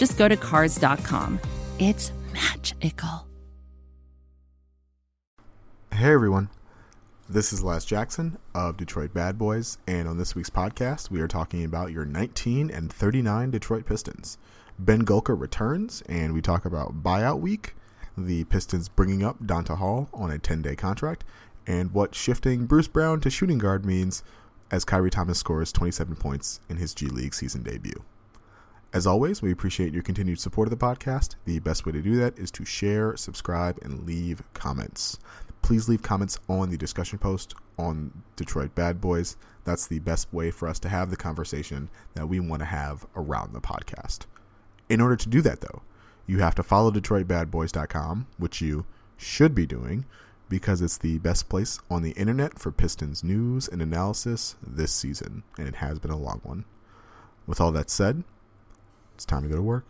just go to Cars.com. It's magical. Hey everyone, this is Laz Jackson of Detroit Bad Boys, and on this week's podcast, we are talking about your 19 and 39 Detroit Pistons. Ben Gulker returns, and we talk about buyout week, the Pistons bringing up Donta Hall on a 10 day contract, and what shifting Bruce Brown to shooting guard means as Khyri Thomas scores 27 points in his G League season debut. As always, we appreciate your continued support of the podcast. The best way to do that is to share, subscribe, and leave comments please leave comments on the discussion post on Detroit Bad Boys. That's the best way for us to have the conversation that we want to have around the podcast. In order to do that, though, you have to follow DetroitBadBoys.com, which you should be doing because it's the best place on the internet for Pistons news and analysis this season, and it has been a long one. With all that said, it's time to go to work.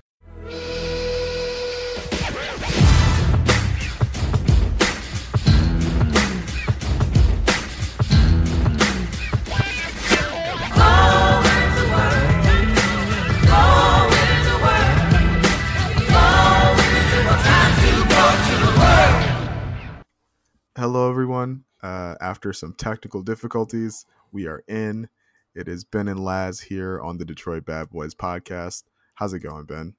Hello, everyone. Uh, after some technical difficulties, we are in. It is Ben and Laz here on the Detroit Bad Boys podcast. How's it going, Ben?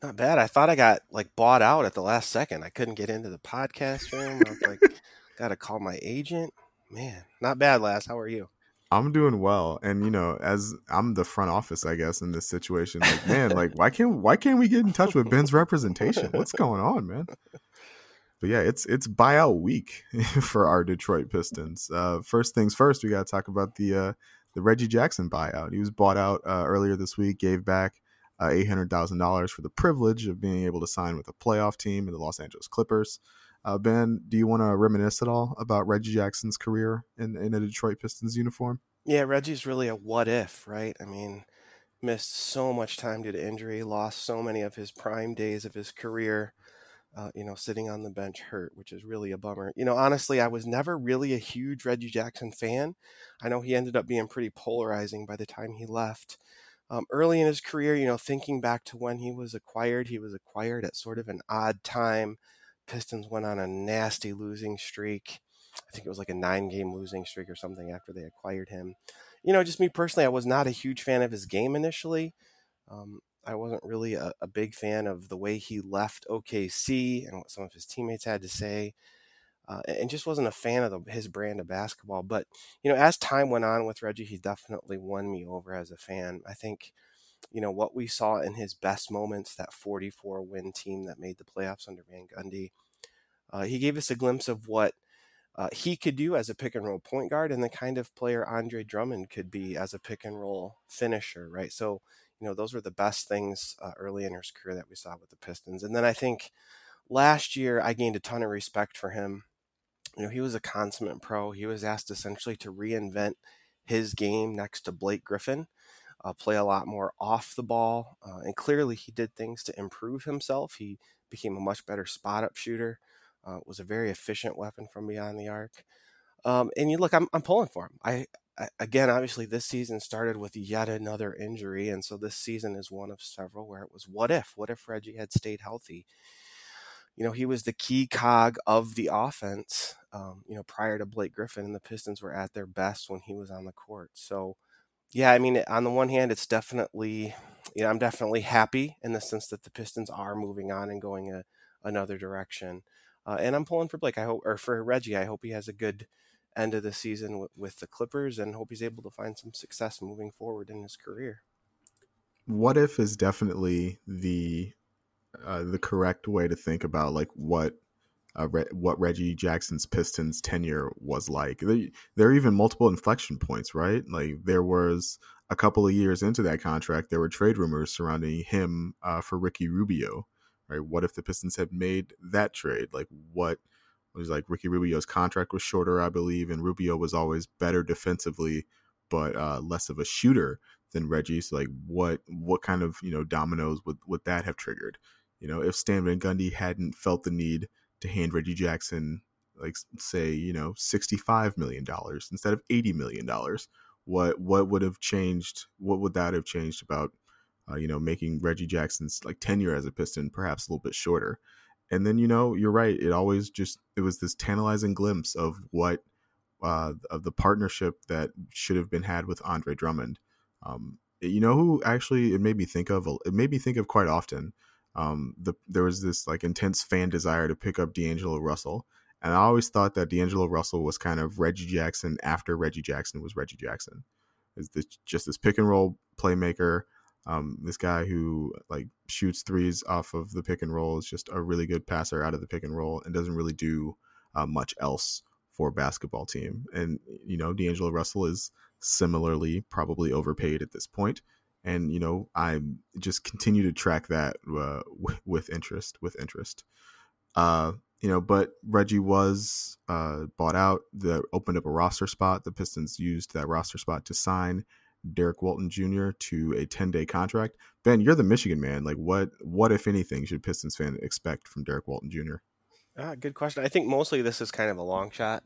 Not bad. I thought I got like bought out at the last second. I couldn't get into the podcast room. I was like, got to call my agent. Man, not bad, Laz. How are you? I'm doing well, and you know, as I'm the front office, I guess in this situation, like man, like why can't why can't we get in touch with Ben's representation? What's going on, man? but yeah, it's it's buyout week for our Detroit Pistons. Uh, first things first, we got to talk about the uh, the Reggie Jackson buyout. He was bought out uh, earlier this week, gave back uh, eight hundred thousand dollars for the privilege of being able to sign with a playoff team in the Los Angeles Clippers. Uh, ben, do you want to reminisce at all about Reggie Jackson's career in, in a Detroit Pistons uniform? Yeah, Reggie's really a what if, right? I mean, missed so much time due to injury, lost so many of his prime days of his career uh, you know, sitting on the bench hurt, which is really a bummer. You know, honestly, I was never really a huge Reggie Jackson fan. I know he ended up being pretty polarizing by the time he left. Um, early in his career, you know, thinking back to when he was acquired, he was acquired at sort of an odd time. Pistons went on a nasty losing streak. I think it was like a nine game losing streak or something after they acquired him. You know, just me personally, I was not a huge fan of his game initially. Um, I wasn't really a, a, big fan of the way he left OKC and what some of his teammates had to say, uh, and just wasn't a fan of the, his brand of basketball. But you know, as time went on with Reggie, he definitely won me over as a fan. I think, you know, what we saw in his best moments, that 44 win team that made the playoffs under Van Gundy, uh, he gave us a glimpse of what. Uh, he could do as a pick and roll point guard and the kind of player Andre Drummond could be as a pick and roll finisher, right? So, you know, those were the best things uh, early in his career that we saw with the Pistons. And then I think last year I gained a ton of respect for him. You know, he was a consummate pro. He was asked essentially to reinvent his game next to Blake Griffin, uh, play a lot more off the ball. Uh, and clearly he did things to improve himself. He became a much better spot up shooter, uh, was a very efficient weapon from beyond the arc. Um, and you look, I'm, I'm pulling for him. I, again, obviously, this season started with yet another injury, and so this season is one of several where it was what if? What if Reggie had stayed healthy? You know, he was the key cog of the offense. Um, you know, prior to Blake Griffin, and the Pistons were at their best when he was on the court. So, yeah, I mean, on the one hand, it's definitely, you know, I'm definitely happy in the sense that the Pistons are moving on and going a, another direction. Uh, and I'm pulling for Blake. I hope, or for Reggie, I hope he has a good end of the season w- with the Clippers and hope he's able to find some success moving forward in his career. What if is definitely the uh, the correct way to think about like what uh, Re- what Reggie Jackson's Pistons tenure was like. There, there are even multiple inflection points, right? Like there was a couple of years into that contract, there were trade rumors surrounding him uh, for Ricky Rubio, right? What if the Pistons had made that trade? Like what was like Ricky Rubio's contract was shorter, I believe, and Rubio was always better defensively, but uh, less of a shooter than Reggie. So like what what kind of you know dominoes would would that have triggered? You know, if Stan Van Gundy hadn't felt the need to hand Reggie Jackson like say you know 65 million dollars instead of 80 million dollars what what would have changed what would that have changed about uh, you know making reggie jackson's like tenure as a piston perhaps a little bit shorter? And then you know you're right it always just it was this tantalizing glimpse of what uh, of the partnership that should have been had with andre drummond. Um, you know who actually it made me think of it made me think of quite often um, the there was this like intense fan desire to pick up d'angelo russell and I always thought that D'Angelo Russell was kind of Reggie Jackson after Reggie Jackson was Reggie Jackson. Is this just this pick and roll playmaker? Um, this guy who like shoots threes off of the pick and roll is just a really good passer out of the pick and roll and doesn't really do uh, much else for a basketball team. And you know, D'Angelo Russell is similarly probably overpaid at this point. And you know, I just continue to track that uh, with interest. With interest. Uh, you know, but Reggie was uh, bought out. That opened up a roster spot. The Pistons used that roster spot to sign Derek Walton Jr. to a 10 day contract. Ben, you're the Michigan man. Like, what, what if anything, should Pistons fan expect from Derek Walton Jr.? Uh, good question. I think mostly this is kind of a long shot.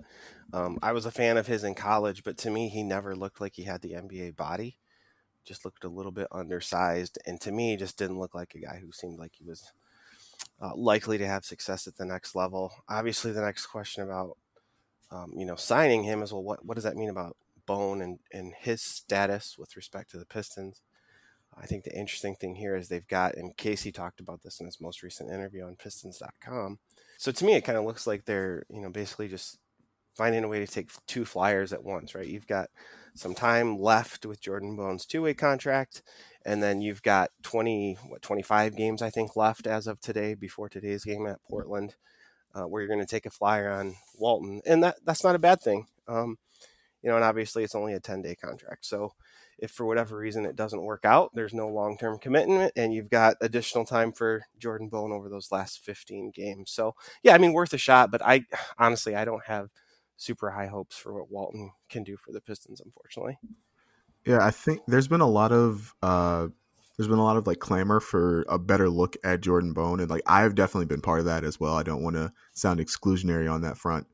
Um, I was a fan of his in college, but to me, he never looked like he had the NBA body. Just looked a little bit undersized, and to me, just didn't look like a guy who seemed like he was uh, likely to have success at the next level. Obviously, the next question about um, you know signing him is well, what what does that mean about Bone and and his status with respect to the Pistons? I think the interesting thing here is they've got, and Casey talked about this in his most recent interview on Pistons.com. So to me, it kind of looks like they're you know basically just finding a way to take two flyers at once, right? You've got some time left with Jordan Bone's two-way contract, and then you've got 20 what 25 games I think left as of today before today's game at Portland, uh, where you're going to take a flyer on Walton, and that that's not a bad thing. Um, you know, and obviously it's only a 10 day contract, so if for whatever reason it doesn't work out, there's no long term commitment, and you've got additional time for Jordan Bone over those last 15 games. So yeah, I mean worth a shot, but I honestly I don't have super high hopes for what Walton can do for the Pistons, unfortunately. Yeah, I think there's been a lot of uh, there's been a lot of like clamor for a better look at Jordan Bone, and like I've definitely been part of that as well. I don't want to sound exclusionary on that front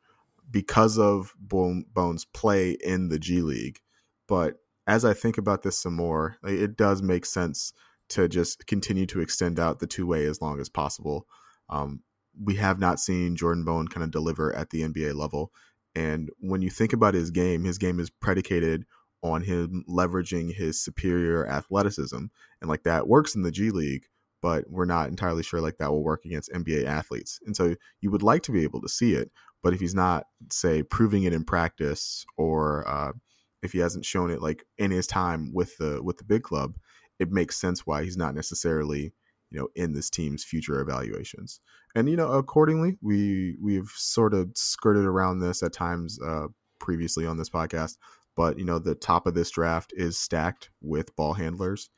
because of Bone, Bone's play in the G League, but as I think about this some more, like, it does make sense to just continue to extend out the two way as long as possible. Um, we have not seen Jordan Bone kind of deliver at the NBA level. And when you think about his game, his game is predicated on him leveraging his superior athleticism. And like that works in the G League, but we're not entirely sure like that will work against NBA athletes. And so you would like to be able to see it, but if he's not, say, proving it in practice or uh, if he hasn't shown it like in his time with the with the big club, it makes sense why he's not necessarily you know in this team's future evaluations and you know accordingly we we've sort of skirted around this at times uh, previously on this podcast but you know the top of this draft is stacked with ball handlers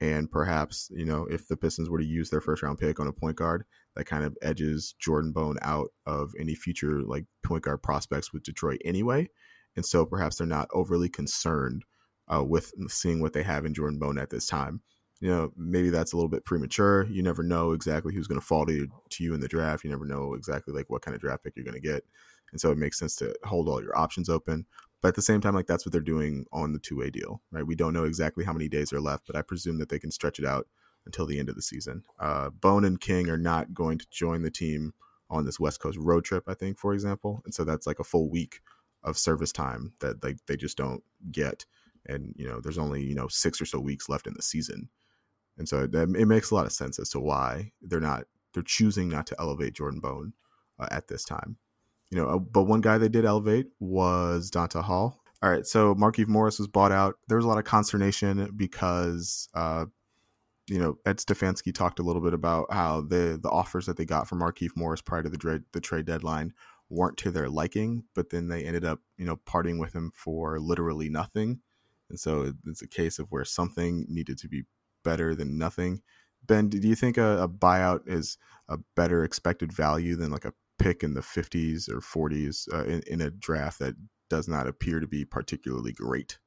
and perhaps you know if the pistons were to use their first round pick on a point guard that kind of edges jordan bone out of any future like point guard prospects with detroit anyway and so perhaps they're not overly concerned uh, with seeing what they have in jordan bone at this time you know, maybe that's a little bit premature. You never know exactly who's going to fall to you, to you in the draft. You never know exactly like what kind of draft pick you're going to get. And so it makes sense to hold all your options open. But at the same time, like that's what they're doing on the two way deal, right? We don't know exactly how many days are left, but I presume that they can stretch it out until the end of the season. Uh, Bone and King are not going to join the team on this West Coast road trip, I think, for example. And so that's like a full week of service time that like they just don't get. And you know, there's only you know six or so weeks left in the season and so it, it makes a lot of sense as to why they're not they're choosing not to elevate Jordan Bone uh, at this time. You know, uh, but one guy they did elevate was Donta Hall. All right, so Markieff Morris was bought out. There was a lot of consternation because, uh, you know, Ed Stefanski talked a little bit about how the the offers that they got from Markieff Morris prior to the trade the trade deadline weren't to their liking, but then they ended up, you know, parting with him for literally nothing. And so it's a case of where something needed to be better than nothing. Ben, do you think a, a buyout is a better expected value than like a pick in the 50s or 40s uh, in, in a draft that does not appear to be particularly great?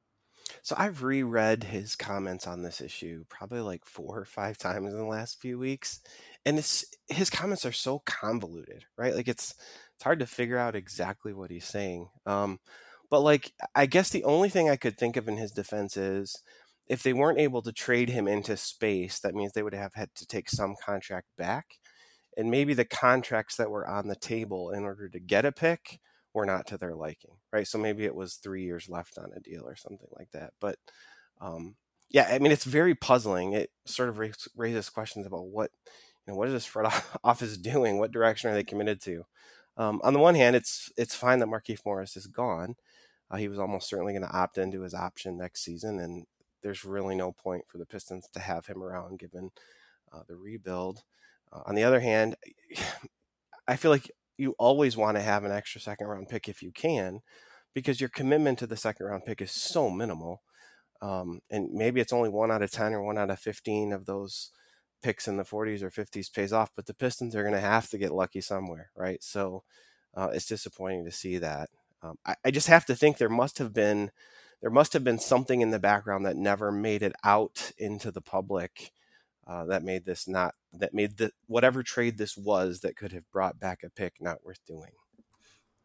So I've reread his comments on this issue probably like four or five times in the last few weeks, and it's his comments are so convoluted, right? Like it's it's hard to figure out exactly what he's saying. Um, but like I guess the only thing I could think of in his defense is if they weren't able to trade him into space, that means they would have had to take some contract back. And maybe the contracts that were on the table in order to get a pick were not to their liking, right? So maybe it was three years left on a deal or something like that. But um, yeah, I mean, it's very puzzling. It sort of raises questions about what, you know, what is this front office doing? What direction are they committed to? Um, on the one hand, it's it's fine that Markieff Morris is gone. Uh, he was almost certainly going to opt into his option next season, and there's really no point for the Pistons to have him around given uh, the rebuild. Uh, on the other hand, I feel like you always want to have an extra second round pick if you can, because your commitment to the second round pick is so minimal. Um, and maybe it's only one out of 10 or one out of 15 of those picks in the 40s or 50s pays off, but the Pistons are going to have to get lucky somewhere, right? So uh, it's disappointing to see that. Um, I, I, just have to think there must have been there must have been something in the background that never made it out into the public uh, that made this not that made the whatever trade this was that could have brought back a pick not worth doing.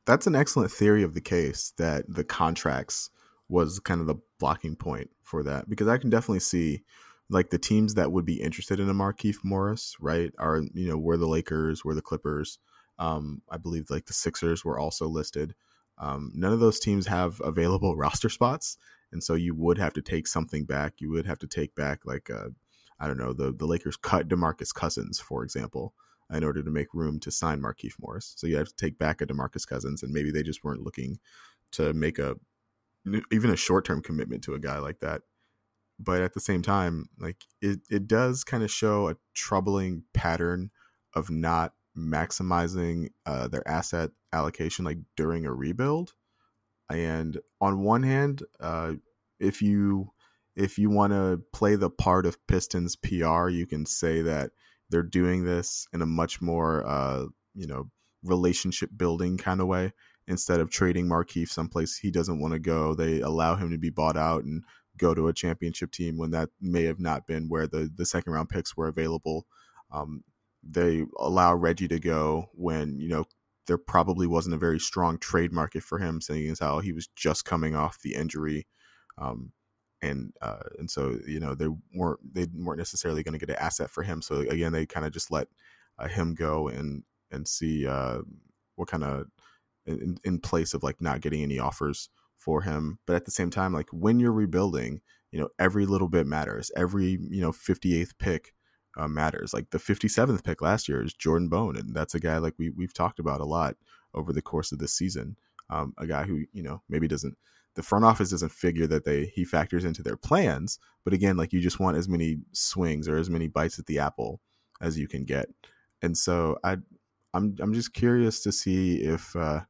That's an excellent theory of the case that the contracts was kind of the blocking point for that because I can definitely see like the teams that would be interested in a Markieff Morris, right? Are you know were the Lakers, were the Clippers. Um, I believe like the Sixers were also listed. Um, none of those teams have available roster spots, and so you would have to take something back. You would have to take back like uh, I don't know the the Lakers cut Demarcus Cousins, for example, in order to make room to sign Markieff Morris. So you have to take back a Demarcus Cousins, and maybe they just weren't looking to make a even a short term commitment to a guy like that. But at the same time, like it, it does kind of show a troubling pattern of not maximizing uh, their asset allocation like during a rebuild. And on one hand, uh, if you if you want to play the part of Pistons PR, you can say that they're doing this in a much more uh, you know relationship building kind of way. Instead of trading Markieff someplace he doesn't want to go, they allow him to be bought out and go to a championship team when that may have not been where the the second round picks were available. Um, they allow Reggie to go when you know there probably wasn't a very strong trade market for him, seeing as how he was just coming off the injury, um, and uh, and so you know they weren't they weren't necessarily going to get an asset for him. So again, they kind of just let uh, him go and and see uh, what kind of in, in place of like not getting any offers for him. But at the same time, like when you're rebuilding, you know every little bit matters. Every you know 58th pick uh, matters. Like the 57th pick last year is Jordan Bone, and that's a guy like we we've talked about a lot over the course of this season. Um, a guy who you know maybe doesn't the front office doesn't figure that they he factors into their plans, but again, like you just want as many swings or as many bites at the apple as you can get, and so I I'm I'm just curious to see if. Uh,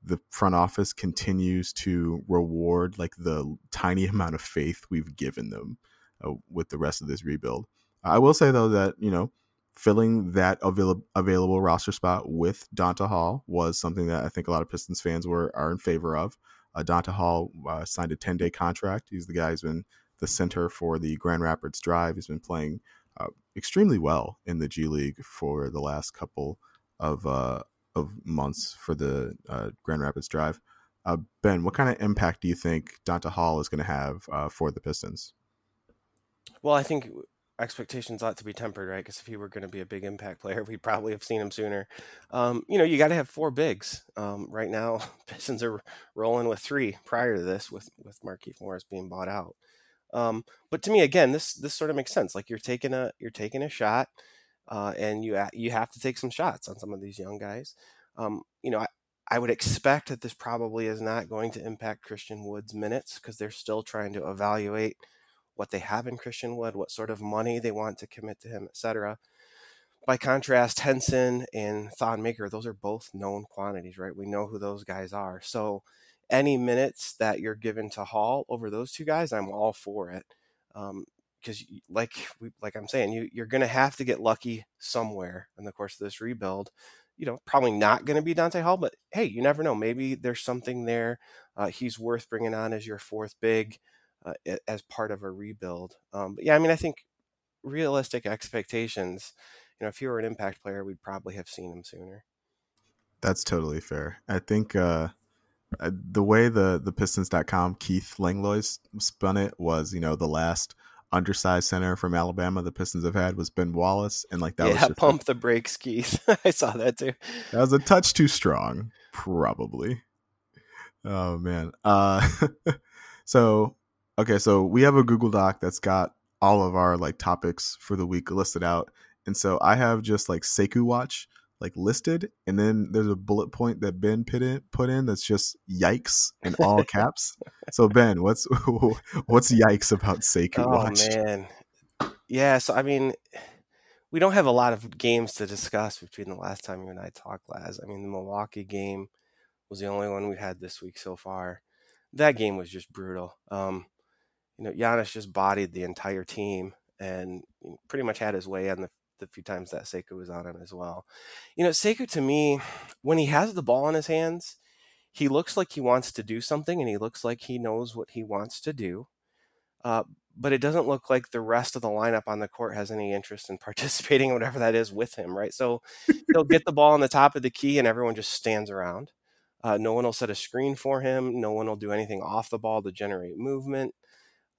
the front office continues to reward like the tiny amount of faith we've given them uh, with the rest of this rebuild I will say though that you know filling that avail- available roster spot with Donta Hall was something that I think a lot of Pistons fans were are in favor of. Uh, Donta Hall uh, signed a 10 day contract. He's the guy who's been the center for the Grand Rapids Drive. He's been playing uh, extremely well in the G League for the last couple of uh, of months for the uh, Grand Rapids Drive. Uh, ben, what kind of impact do you think Donta Hall is going to have for the Pistons? Well, I think expectations ought to be tempered, right? Because if he were going to be a big impact player, we'd probably have seen him sooner. Um, you know, you got to have four bigs. Um, right now, Pistons are rolling with three prior to this, with with Markieff Morris being bought out. Um, but to me, again, this this sort of makes sense. Like you're taking a you're taking a shot, uh, and you you have to take some shots on some of these young guys. Um, you know, I, I would expect that this probably is not going to impact Christian Wood's minutes because they're still trying to evaluate what they have in Christian Wood, what sort of money they want to commit to him, etc. By contrast, Henson and Thon Maker, those are both known quantities, right? We know who those guys are. So any minutes that you're given to Hall over those two guys, I'm all for it. Um, because like we, like I'm saying, you you're going to have to get lucky somewhere in the course of this rebuild. You know, probably not going to be Donta Hall, but hey, you never know. Maybe there's something there. Uh, he's worth bringing on as your fourth big uh, as part of a rebuild. Um, but yeah, I mean, I think realistic expectations. You know, if he were an impact player, we'd probably have seen him sooner. That's totally fair. I think uh, uh the way the the Pistons.com Keith Langlois spun it was, you know, the last undersized center from Alabama the Pistons have had was Ben Wallace, and like that yeah, was pump the brakes, Keith. I saw that too. That was a touch too strong, probably. Oh man. Uh, so okay, so we have a Google Doc that's got all of our like topics for the week listed out, and so I have just like Sekou watch like listed, and then there's a bullet point that Ben put in put in that's just yikes in all caps. so Ben, what's what's yikes about Sekou oh, watch? man, yeah. So I mean, we don't have a lot of games to discuss between the last time you and I talked last. I mean, the Milwaukee game was the only one we had this week so far. That game was just brutal. Um, you know, Giannis just bodied the entire team and pretty much had his way on the, the few times that Sekou was on him as well. You know, Sekou to me, when he has the ball in his hands, he looks like he wants to do something and he looks like he knows what he wants to do. Uh, but it doesn't look like the rest of the lineup on the court has any interest in participating, whatever that is, with him, right? So he'll get the ball on the top of the key and everyone just stands around. Uh, no one will set a screen for him. No one will do anything off the ball to generate movement.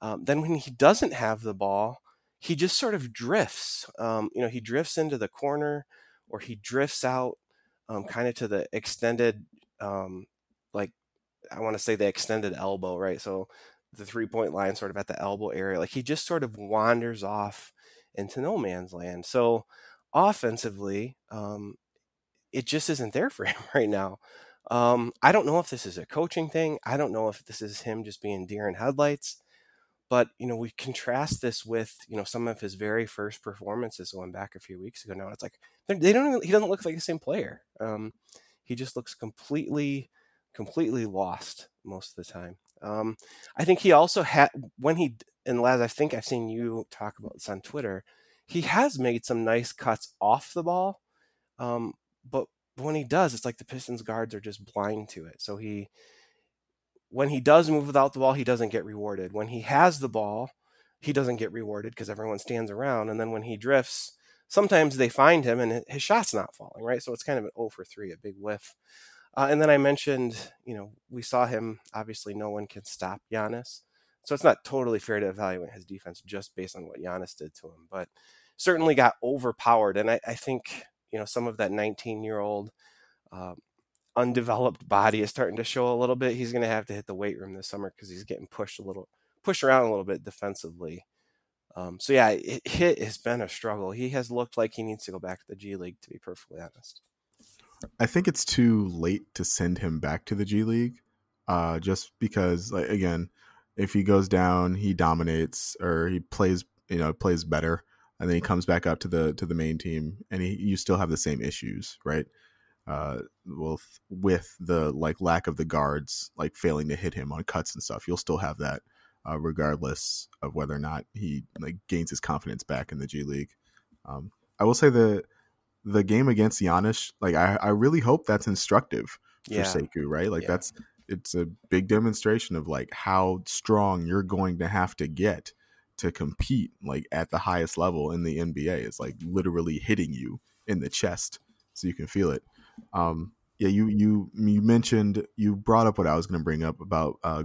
Um, then when he doesn't have the ball, he just sort of drifts. Um, you know, he drifts into the corner or he drifts out um, kind of to the extended, um, like I want to say the extended elbow, right? So the three point line sort of at the elbow area. Like he just sort of wanders off into no man's land. So offensively, um, it just isn't there for him right now. Um, I don't know if this is a coaching thing. I don't know if this is him just being deer in headlights. But you know, we contrast this with you know some of his very first performances going back a few weeks ago. Now it's like they don't. Even, he doesn't look like the same player. Um, he just looks completely, completely lost most of the time. Um, I think he also had when he and Laz. I think I've seen you talk about this on Twitter. He has made some nice cuts off the ball, um, but when he does, it's like the Pistons guards are just blind to it. So he, when he does move without the ball, he doesn't get rewarded. When he has the ball, he doesn't get rewarded because everyone stands around. And then when he drifts, sometimes they find him and his shot's not falling, right? So it's kind of an 0 for 3, a big whiff. Uh, and then I mentioned, you know, we saw him. Obviously, no one can stop Giannis. So it's not totally fair to evaluate his defense just based on what Giannis did to him, but certainly got overpowered. And I, I think you know some of that 19 year old uh, undeveloped body is starting to show a little bit. He's going to have to hit the weight room this summer because he's getting pushed a little, pushed around a little bit defensively. Um, so yeah, it, hit has been a struggle. He has looked like he needs to go back to the G League. To be perfectly honest, I think it's too late to send him back to the G League, uh, just because, like again, if he goes down, he dominates or he plays, you know, plays better and then he comes back up to the to the main team, and he you still have the same issues, right? Uh, with with the like lack of the guards like failing to hit him on cuts and stuff, you'll still have that, uh, regardless of whether or not he like gains his confidence back in the G League. Um, I will say the the game against Giannis, like I, I really hope that's instructive for yeah. Sekou, right? Like yeah. that's it's a big demonstration of like how strong you're going to have to get to compete like at the highest level in the NBA. It's like literally hitting you in the chest so you can feel it. Um, yeah, you you you mentioned you brought up what I was going to bring up about uh,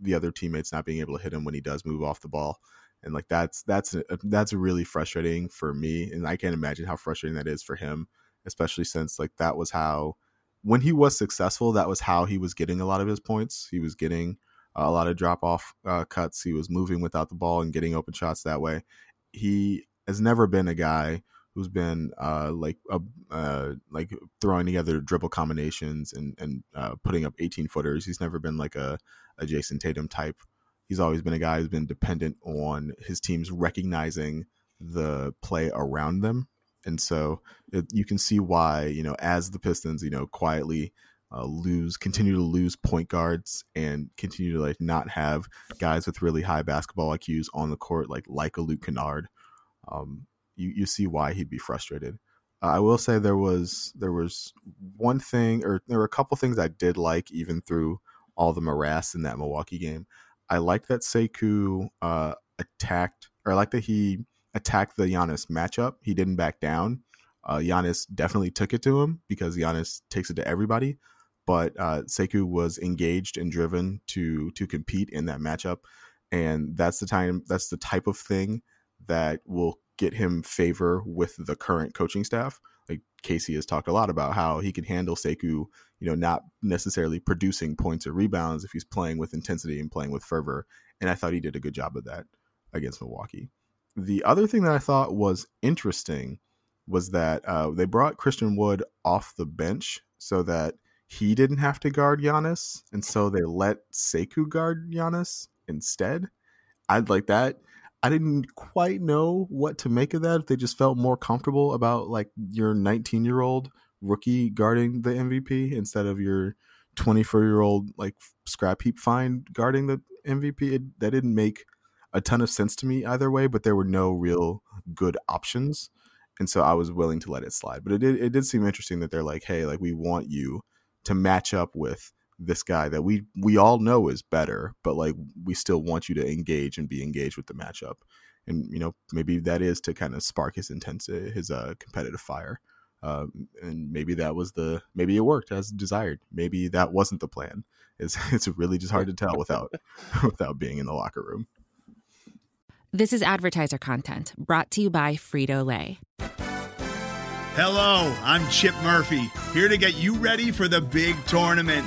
the other teammates not being able to hit him when he does move off the ball, and like that's that's that's really frustrating for me, and I can't imagine how frustrating that is for him, especially since like that was how when he was successful, that was how he was getting a lot of his points. He was getting a lot of drop off uh, cuts. He was moving without the ball and getting open shots that way. He has never been a guy who's been uh, like uh, like throwing together dribble combinations and and uh, putting up 18 footers. He's never been like a, a Jayson Tatum type. He's always been a guy who's been dependent on his teams recognizing the play around them, and so it, you can see why you know as the Pistons you know quietly uh, lose, continue to lose point guards, and continue to like not have guys with really high basketball IQs on the court, like like a Luke Kennard. Um, you you see why he'd be frustrated. Uh, I will say there was there was one thing, or there were a couple things I did like, even through all the morass in that Milwaukee game. I like that Sekou uh, attacked, or I like that he attacked the Giannis matchup. He didn't back down. Uh, Giannis definitely took it to him because Giannis takes it to everybody but uh, Sekou was engaged and driven to to compete in that matchup, and that's the time. That's the type of thing that will get him favor with the current coaching staff. Like Casey has talked a lot about how he can handle Sekou, you know, not necessarily producing points or rebounds if he's playing with intensity and playing with fervor. And I thought he did a good job of that against Milwaukee. The other thing that I thought was interesting was that uh, they brought Christian Wood off the bench so that he didn't have to guard Giannis, and so they let Sekou guard Giannis instead. I'd like that. I didn't quite know what to make of that. If they just felt more comfortable about like your 19 year old rookie guarding the MVP instead of your 24 year old like scrap heap find guarding the MVP. It, that didn't make a ton of sense to me either way, but there were no real good options. And so I was willing to let it slide. But it did it did seem interesting that they're like, hey, like we want you to match up with this guy that we we all know is better, but like we still want you to engage and be engaged with the matchup. And you know, maybe that is to kind of spark his intense his uh competitive fire. Um, and maybe that was the maybe it worked as desired. Maybe that wasn't the plan. It's it's really just hard to tell without without being in the locker room. This is advertiser content brought to you by Frito Lay. Hello, I'm Chip Murphy, here to get you ready for the big tournament.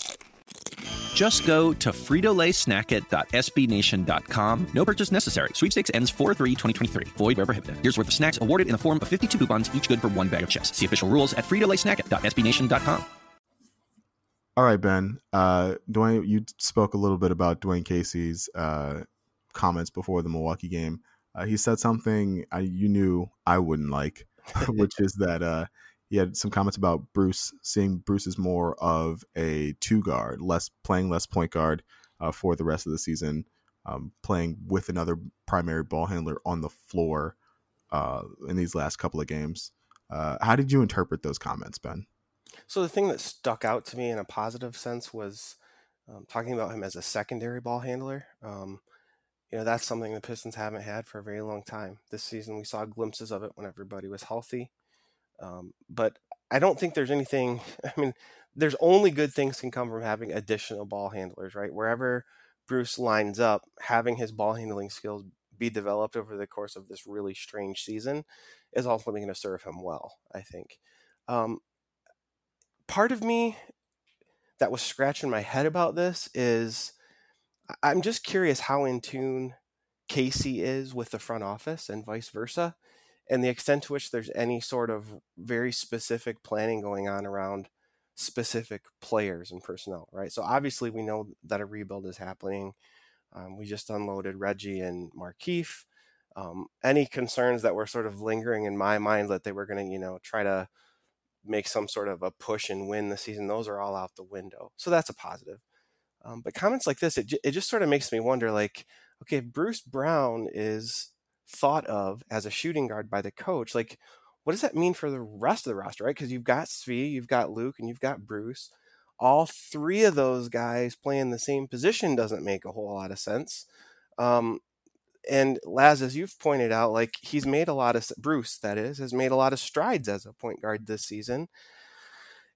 Just go to fritolaysnacket.sbnation.com. No purchase necessary. Sweepstakes ends 4-3-2023. Void where prohibited. Here's worth of snacks awarded in the form of 52 coupons, each good for one bag of chips. See official rules at fritolaysnacket.sbnation.com. All right, Ben. Uh, Dwane, you spoke a little bit about Dwayne Casey's uh, comments before the Milwaukee game. Uh, he said something I, you knew I wouldn't like, which is that uh, he had some comments about Bruce, seeing Bruce as more of a two guard, less playing less point guard uh, for the rest of the season, um, playing with another primary ball handler on the floor uh, in these last couple of games. Uh, how did you interpret those comments, Ben? So the thing that stuck out to me in a positive sense was um, talking about him as a secondary ball handler. Um, you know, that's something the Pistons haven't had for a very long time. This season, we saw glimpses of it when everybody was healthy. Um, but I don't think there's anything. I mean, there's only good things can come from having additional ball handlers, right? Wherever Bruce lines up, having his ball handling skills be developed over the course of this really strange season is ultimately going to serve him well. I think. Um, part of me that was scratching my head about this is I'm just curious how in tune Casey is with the front office and vice versa and the extent to which there's any sort of very specific planning going on around specific players and personnel, right? So obviously we know that a rebuild is happening. Um, we just unloaded Reggie and Markieff. Um, any concerns that were sort of lingering in my mind that they were going to, you know, try to make some sort of a push and win the season, those are all out the window. So that's a positive. Um, but comments like this, it, it just sort of makes me wonder, like, okay, Bruce Brown is thought of as a shooting guard by the coach, like what does that mean for the rest of the roster, right? Because you've got Svi, you've got Luke, and you've got Bruce. All three of those guys playing the same position doesn't make a whole lot of sense. Um, and Laz, as you've pointed out, like he's made a lot of Bruce, that is, has made a lot of strides as a point guard this season.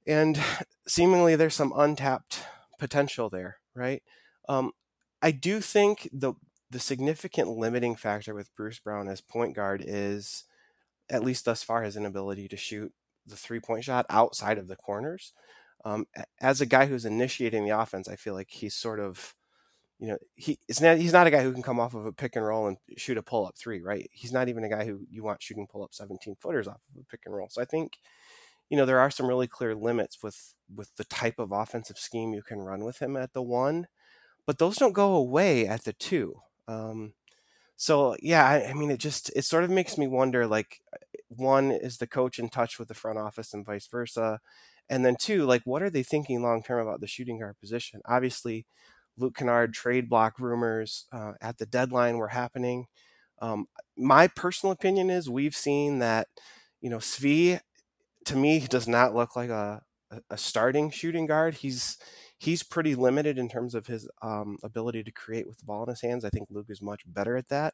and seemingly there's some untapped potential there, right? Um, I do think the the significant limiting factor with Bruce Brown as point guard is, at least thus far, his inability to shoot the three point shot outside of the corners. Um, as a guy who's initiating the offense, I feel like he's sort of, you know, he is not he's not a guy who can come off of a pick and roll and shoot a pull up three, right? He's not even a guy who you want shooting pull up 17 footers off of a pick and roll. So I think, you know, there are some really clear limits with with the type of offensive scheme you can run with him at the one, but those don't go away at the two. Um, so yeah, I, I, mean, it just it sort of makes me wonder. Like, one is the coach in touch with the front office and vice versa, and then two, like, what are they thinking long term about the shooting guard position? Obviously, Luke Kennard trade block rumors uh, at the deadline were happening. Um, my personal opinion is we've seen that, you know, Svi to me does not look like a, a starting shooting guard. He's he's pretty limited in terms of his um, ability to create with the ball in his hands. I think Luke is much better at that.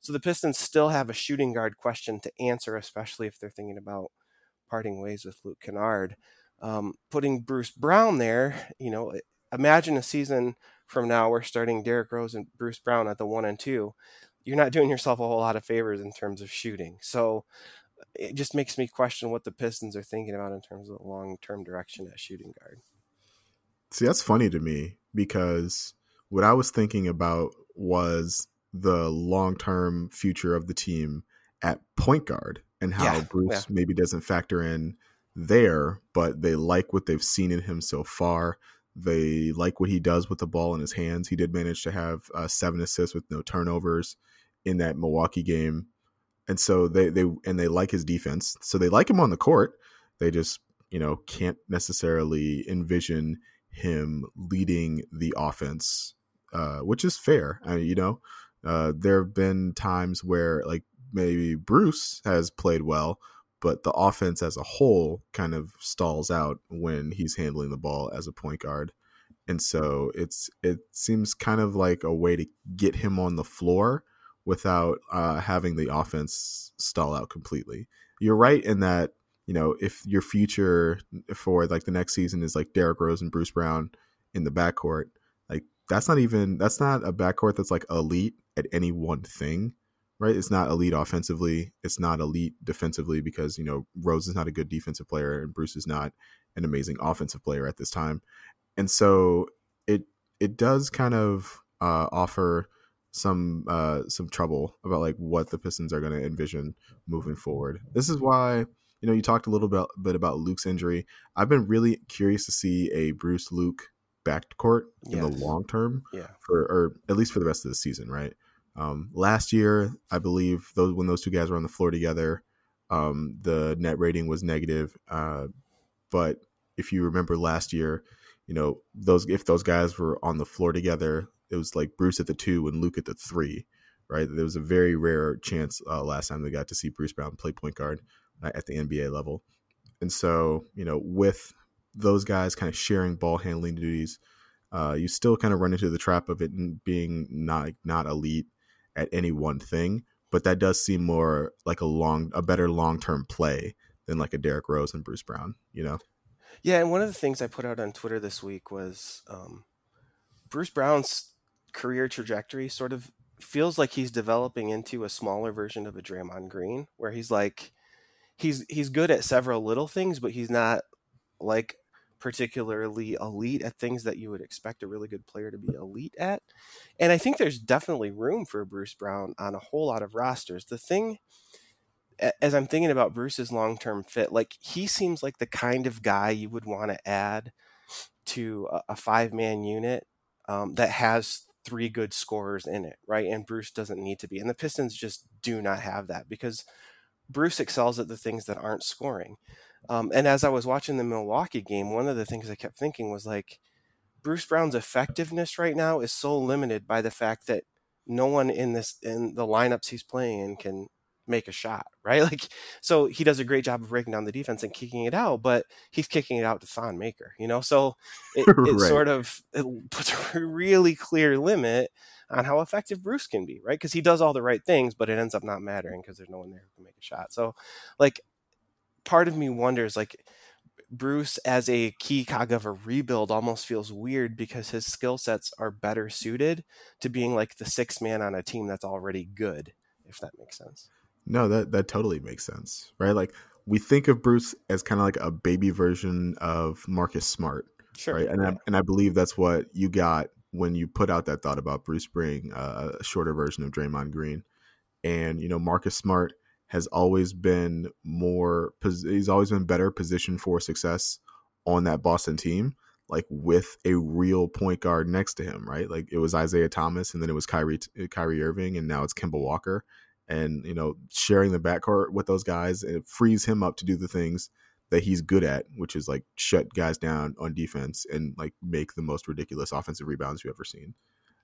So the Pistons still have a shooting guard question to answer, especially if they're thinking about parting ways with Luke Kennard. Um, putting Bruce Brown there, you know, imagine a season from now we're starting Derrick Rose and Bruce Brown at the one and two. You're not doing yourself a whole lot of favors in terms of shooting. So it just makes me question what the Pistons are thinking about in terms of the long term direction at shooting guard. See, that's funny to me because what I was thinking about was the long term future of the team at point guard and how yeah, Bruce yeah. maybe doesn't factor in there, but they like what they've seen in him so far. They like what he does with the ball in his hands. He did manage to have uh, seven assists with no turnovers in that Milwaukee game, and so they they and they like his defense. So they like him on the court. They just you know can't necessarily envision him leading the offense, uh, which is fair. I mean, you know, uh, there have been times where like maybe Bruce has played well, but the offense as a whole kind of stalls out when he's handling the ball as a point guard. And so it's it seems kind of like a way to get him on the floor without uh, having the offense stall out completely. You're right in that you know, if your future for like the next season is like Derrick Rose and Bruce Brown in the backcourt, like that's not even that's not a backcourt that's like elite at any one thing, right? It's not elite offensively, it's not elite defensively because you know Rose is not a good defensive player and Bruce is not an amazing offensive player at this time, and so it it does kind of uh, offer some uh, some trouble about like what the Pistons are going to envision moving forward. This is why you know, you talked a little bit, bit about Luke's injury. I've been really curious to see a Bruce Luke backcourt yes. in the long term, yeah, for or at least for the rest of the season, right? Um, last year, I believe those when those two guys were on the floor together, um, the net rating was negative. Uh, but if you remember last year, you know those if those guys were on the floor together, it was like Bruce at the two and Luke at the three, right? There was a very rare chance uh, last time they got to see Bruce Brown play point guard at the NBA level. And so, you know, with those guys kind of sharing ball handling duties, uh, you still kind of run into the trap of it being not not elite at any one thing. But that does seem more like a long, a better long term play than like a Derrick Rose and Bruce Brown. You know? Yeah, and one of the things I put out on Twitter this week was um, Bruce Brown's career trajectory sort of feels like he's developing into a smaller version of a Draymond Green, where he's like he's he's good at several little things, but he's not like particularly elite at things that you would expect a really good player to be elite at. And I think there's definitely room for Bruce Brown on a whole lot of rosters. The thing as I'm thinking about Bruce's long-term fit, like he seems like the kind of guy you would want to add to a, five-man unit um, that has three good scorers in it, right? And Bruce doesn't need to be. And the Pistons just do not have that because Bruce excels at the things that aren't scoring. Um, and as I was watching the Milwaukee game, one of the things I kept thinking was like, Bruce Brown's effectiveness right now is so limited by the fact that no one in this in the lineups he's playing in can make a shot, right? Like, so he does a great job of breaking down the defense and kicking it out, but he's kicking it out to Thon Maker, you know. So it, it right. sort of it puts a really clear limit on how effective Bruce can be, right? Because he does all the right things, but it ends up not mattering because there's no one there who can make a shot. So, like, part of me wonders, like, Bruce as a key cog of a rebuild almost feels weird because his skill sets are better suited to being like the sixth man on a team that's already good, if that makes sense. No, that that totally makes sense, right? Like we think of Bruce as kind of like a baby version of Marcus Smart, Sure. right? And yeah. I, and I believe that's what you got when you put out that thought about Bruce being uh, a shorter version of Draymond Green, and you know Marcus Smart has always been more he's always been better positioned for success on that Boston team like with a real point guard next to him right? Like it was Isaiah Thomas and then it was Kyrie Kyrie Irving and now it's Kemba Walker. And you know sharing the backcourt with those guys it frees him up to do the things that he's good at which is like shut guys down on defense and like make the most ridiculous offensive rebounds you've ever seen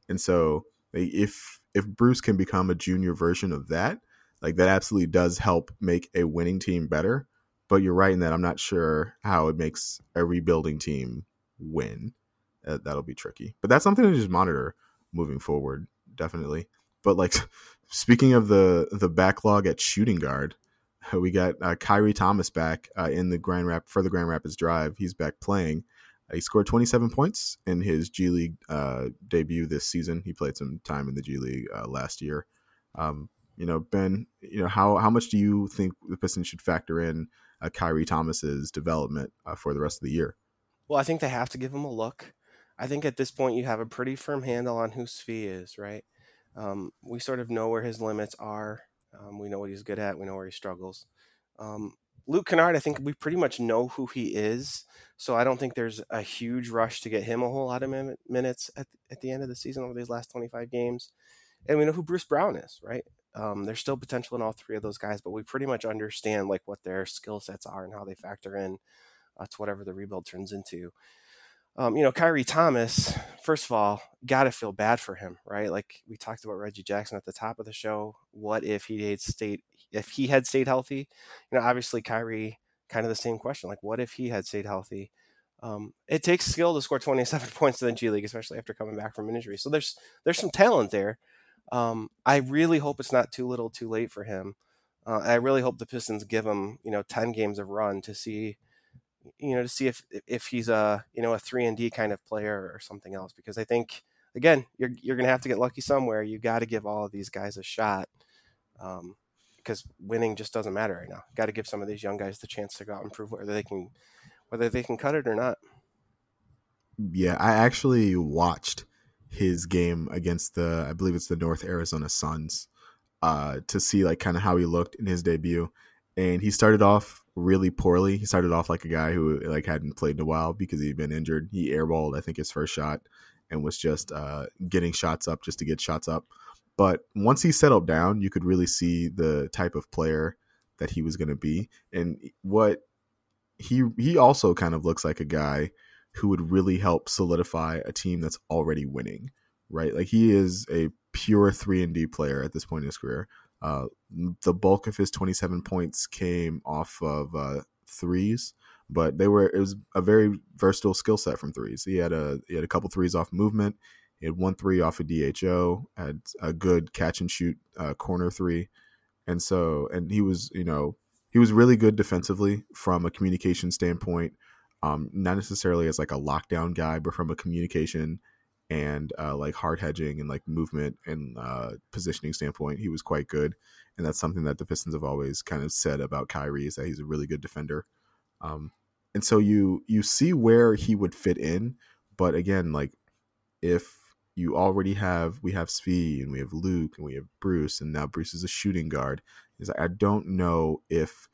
and so if if Bruce can become a junior version of that like that absolutely does help make a winning team better. But you're right in that I'm not sure how it makes a rebuilding team win. Uh, that'll be tricky. But that's something to just monitor moving forward, definitely. But like speaking of the the backlog at shooting guard, we got uh, Khyri Thomas back uh, in the Grand Rap for the Grand Rapids Drive. He's back playing. Uh, he scored 27 points in his G League uh, debut this season. He played some time in the G League uh, last year. Um, you know, Ben, you know, how how much do you think the Pistons should factor in uh, Khyri Thomas's development uh, for the rest of the year? Well, I think they have to give him a look. I think at this point you have a pretty firm handle on who Svi is, right? Um, we sort of know where his limits are. Um, we know what he's good at. We know where he struggles. Um, Luke Kennard, I think we pretty much know who he is. So I don't think there's a huge rush to get him a whole lot of minutes at, at the end of the season over these last 25 games. And we know who Bruce Brown is, right? Um, there's still potential in all three of those guys, but we pretty much understand like what their skill sets are and how they factor in uh, to whatever the rebuild turns into. Um, you know, Khyri Thomas, first of all, got to feel bad for him, right? Like we talked about Reggie Jackson at the top of the show. What if he had stayed, if he had stayed healthy? You know, obviously Khyri, kind of the same question. Like, what if he had stayed healthy? Um, it takes skill to score 27 points in the G League, especially after coming back from an injury. So there's there's some talent there. Um, I really hope it's not too little, too late for him. Uh, I really hope the Pistons give him, you know, ten games of run to see, you know, to see if if he's a you know a three and D kind of player or something else. Because I think again, you're you're gonna have to get lucky somewhere. You got to give all of these guys a shot. Um, because winning just doesn't matter right now. Got to give some of these young guys the chance to go out and prove whether they can, whether they can cut it or not. Yeah, I actually watched his game against the I believe it's the North Arizona Suns uh, to see like kind of how he looked in his debut. And he started off really poorly. He started off like a guy who like hadn't played in a while because he'd been injured. He airballed, I think, his first shot and was just uh, getting shots up just to get shots up. But once he settled down, you could really see the type of player that he was going to be. And what he he also kind of looks like a guy who would really help solidify a team that's already winning, right? Like he is a pure three and D player at this point in his career. Uh, the bulk of his 27 points came off of uh, threes, but they were it was a very versatile skill set from threes. He had a he had a couple threes off movement. He had one three off a of DHO. Had a good catch and shoot uh, corner three, and so and he was you know he was really good defensively from a communication standpoint um, not necessarily as like a lockdown guy, but from a communication and uh, like hard hedging and like movement and uh, positioning standpoint, he was quite good. And that's something that the Pistons have always kind of said about Khyri is that he's a really good defender. Um, and so you you see where he would fit in, but again, like if you already have we have Svi and we have Luke and we have Bruce and now Bruce is a shooting guard. Is I don't know if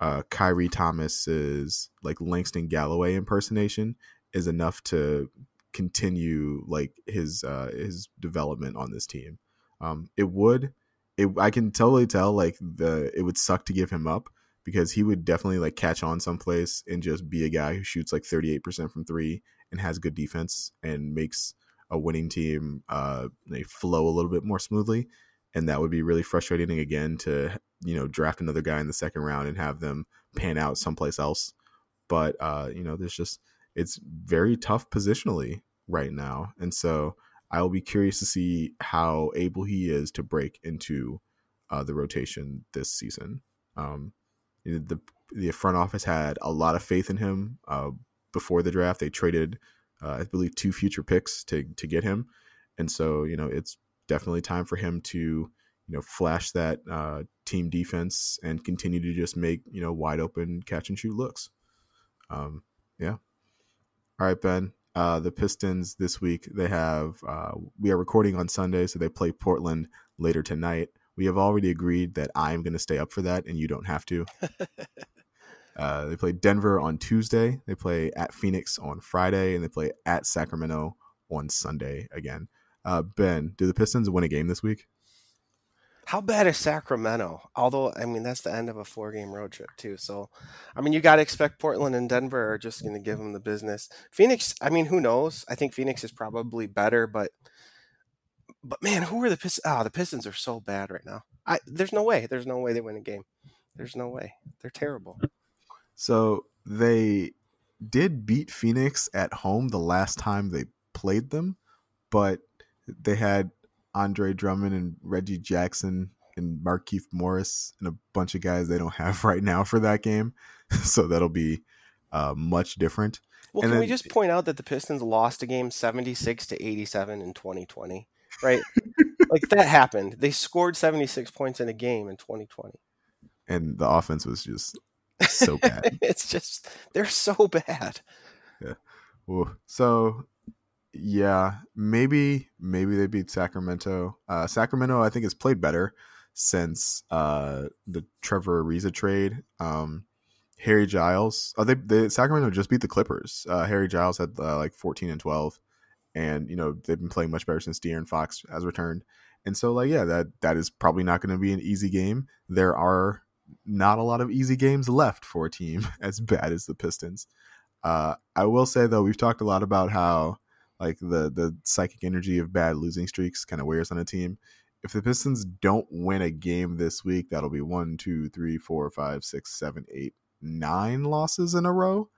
uh, Khyri Thomas's like Langston Galloway impersonation is enough to continue like his uh, his development on this team. Um, it would, it I can totally tell like the it would suck to give him up because he would definitely like catch on someplace and just be a guy who shoots like 38% from three and has good defense and makes a winning team uh, they flow a little bit more smoothly and that would be really frustrating again to you know draft another guy in the second round and have them pan out someplace else but uh you know there's just it's very tough positionally right now and so i will be curious to see how able he is to break into uh, the rotation this season um the the front office had a lot of faith in him uh, before the draft. They traded, uh, I believe, two future picks to to get him, and so you know it's definitely time for him to you know flash that uh, team defense and continue to just make you know wide open catch and shoot looks. Um, yeah. All right, Ben. Uh, the Pistons this week they have uh, we are recording on Sunday, so they play Portland later tonight. We have already agreed that I am going to stay up for that, and you don't have to. uh, they play Denver on Tuesday. They play at Phoenix on Friday, and they play at Sacramento on Sunday again. Uh, ben, do the Pistons win a game this week? How bad is Sacramento? Although, I mean, that's the end of a four game road trip, too. So, I mean, you got to expect Portland and Denver are just going to give them the business. Phoenix, I mean, who knows? I think Phoenix is probably better, but, but man, who are the Pistons? Oh, ah, the Pistons are so bad right now. I, there's no way. There's no way they win a game. There's no way. They're terrible. So, they did beat Phoenix at home the last time they played them, but they had Andre Drummond and Reggie Jackson and Markieff Morris and a bunch of guys they don't have right now for that game. so that'll be uh, much different. Well, and can then, we just point out that the Pistons lost a game 76 to 87 in 2020, right? like that happened. They scored 76 points in a game in 2020. And the offense was just so bad. it's just they're so bad. Yeah. Well, so yeah, maybe maybe they beat Sacramento. Uh, Sacramento, I think, has played better since uh, the Trevor Ariza trade. Um, Harry Giles, oh, they, they Sacramento just beat the Clippers. Uh, Harry Giles had uh, like fourteen and twelve, and you know they've been playing much better since De'Aaron Fox has returned. And so, like, yeah, that that is probably not going to be an easy game. There are not a lot of easy games left for a team as bad as the Pistons. Uh, I will say though, we've talked a lot about how like the the psychic energy of bad losing streaks kind of wears on a team. If the Pistons don't win a game this week, that'll be one, two, three, four, five, six, seven, eight, nine losses in a row,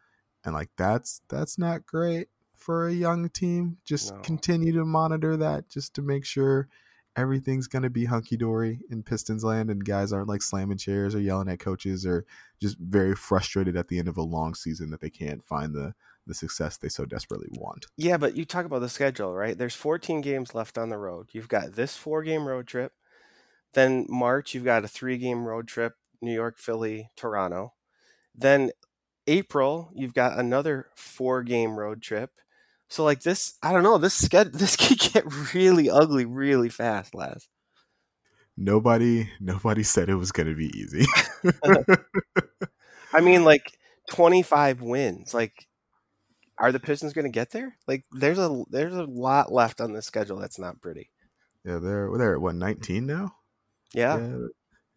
and like that's that's not great for a young team. Just no. continue to monitor that, just to make sure everything's going to be hunky dory in Pistons land and guys aren't like slamming chairs or yelling at coaches or just very frustrated at the end of a long season that they can't find the the success they so desperately want. Yeah, but you talk about the schedule, right? There's 14 games left on the road. You've got this four game road trip. Then March, you've got a three game road trip New York, Philly, Toronto. Then April, you've got another four game road trip. So like this, I don't know. This schedule, this could get really ugly really fast, Laz. Nobody, nobody said it was going to be easy. I mean, like twenty five wins. Like are the Pistons going to get there? Like, there's a there's a lot left on the schedule that's not pretty. Yeah, they're they're at what 19 now. Yeah, yeah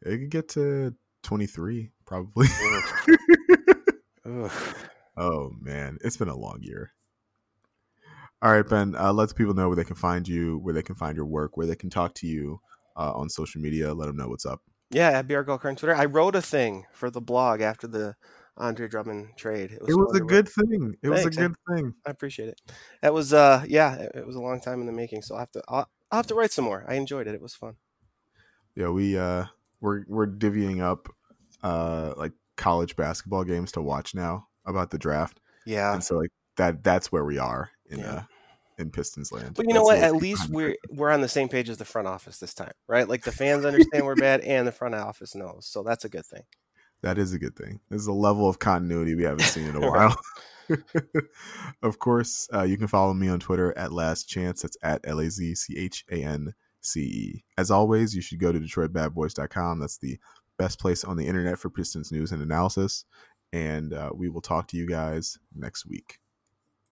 they could get to 23 probably. oh man, it's been a long year. All right, Ben. Uh, let people know where they can find you, where they can find your work, where they can talk to you uh, on social media. Let them know what's up. Yeah, at BR on Twitter. I wrote a thing for the blog after the Andre Drummond trade. It was, it was a good thing. It Thanks, was a good thing. I appreciate it. That was uh yeah, it, it, was a long time in the making. So I have to I'll, I'll have to write some more. I enjoyed it. It was fun. Yeah, we uh we're we're divvying up uh like college basketball games to watch now about the draft. Yeah. And so like that that's where we are in yeah. uh in Pistons land. But you know what? At least we're we're on the same page as the front office this time, right? Like the fans understand we're bad and the front office knows. So that's a good thing. That is a good thing. There's a level of continuity we haven't seen in a while. of course, uh, you can follow me on Twitter at Laz Chance. That's at L A Z C H A N C E. As always, you should go to DetroitBadBoys.com. That's the best place on the internet for Pistons news and analysis. And uh, we will talk to you guys next week.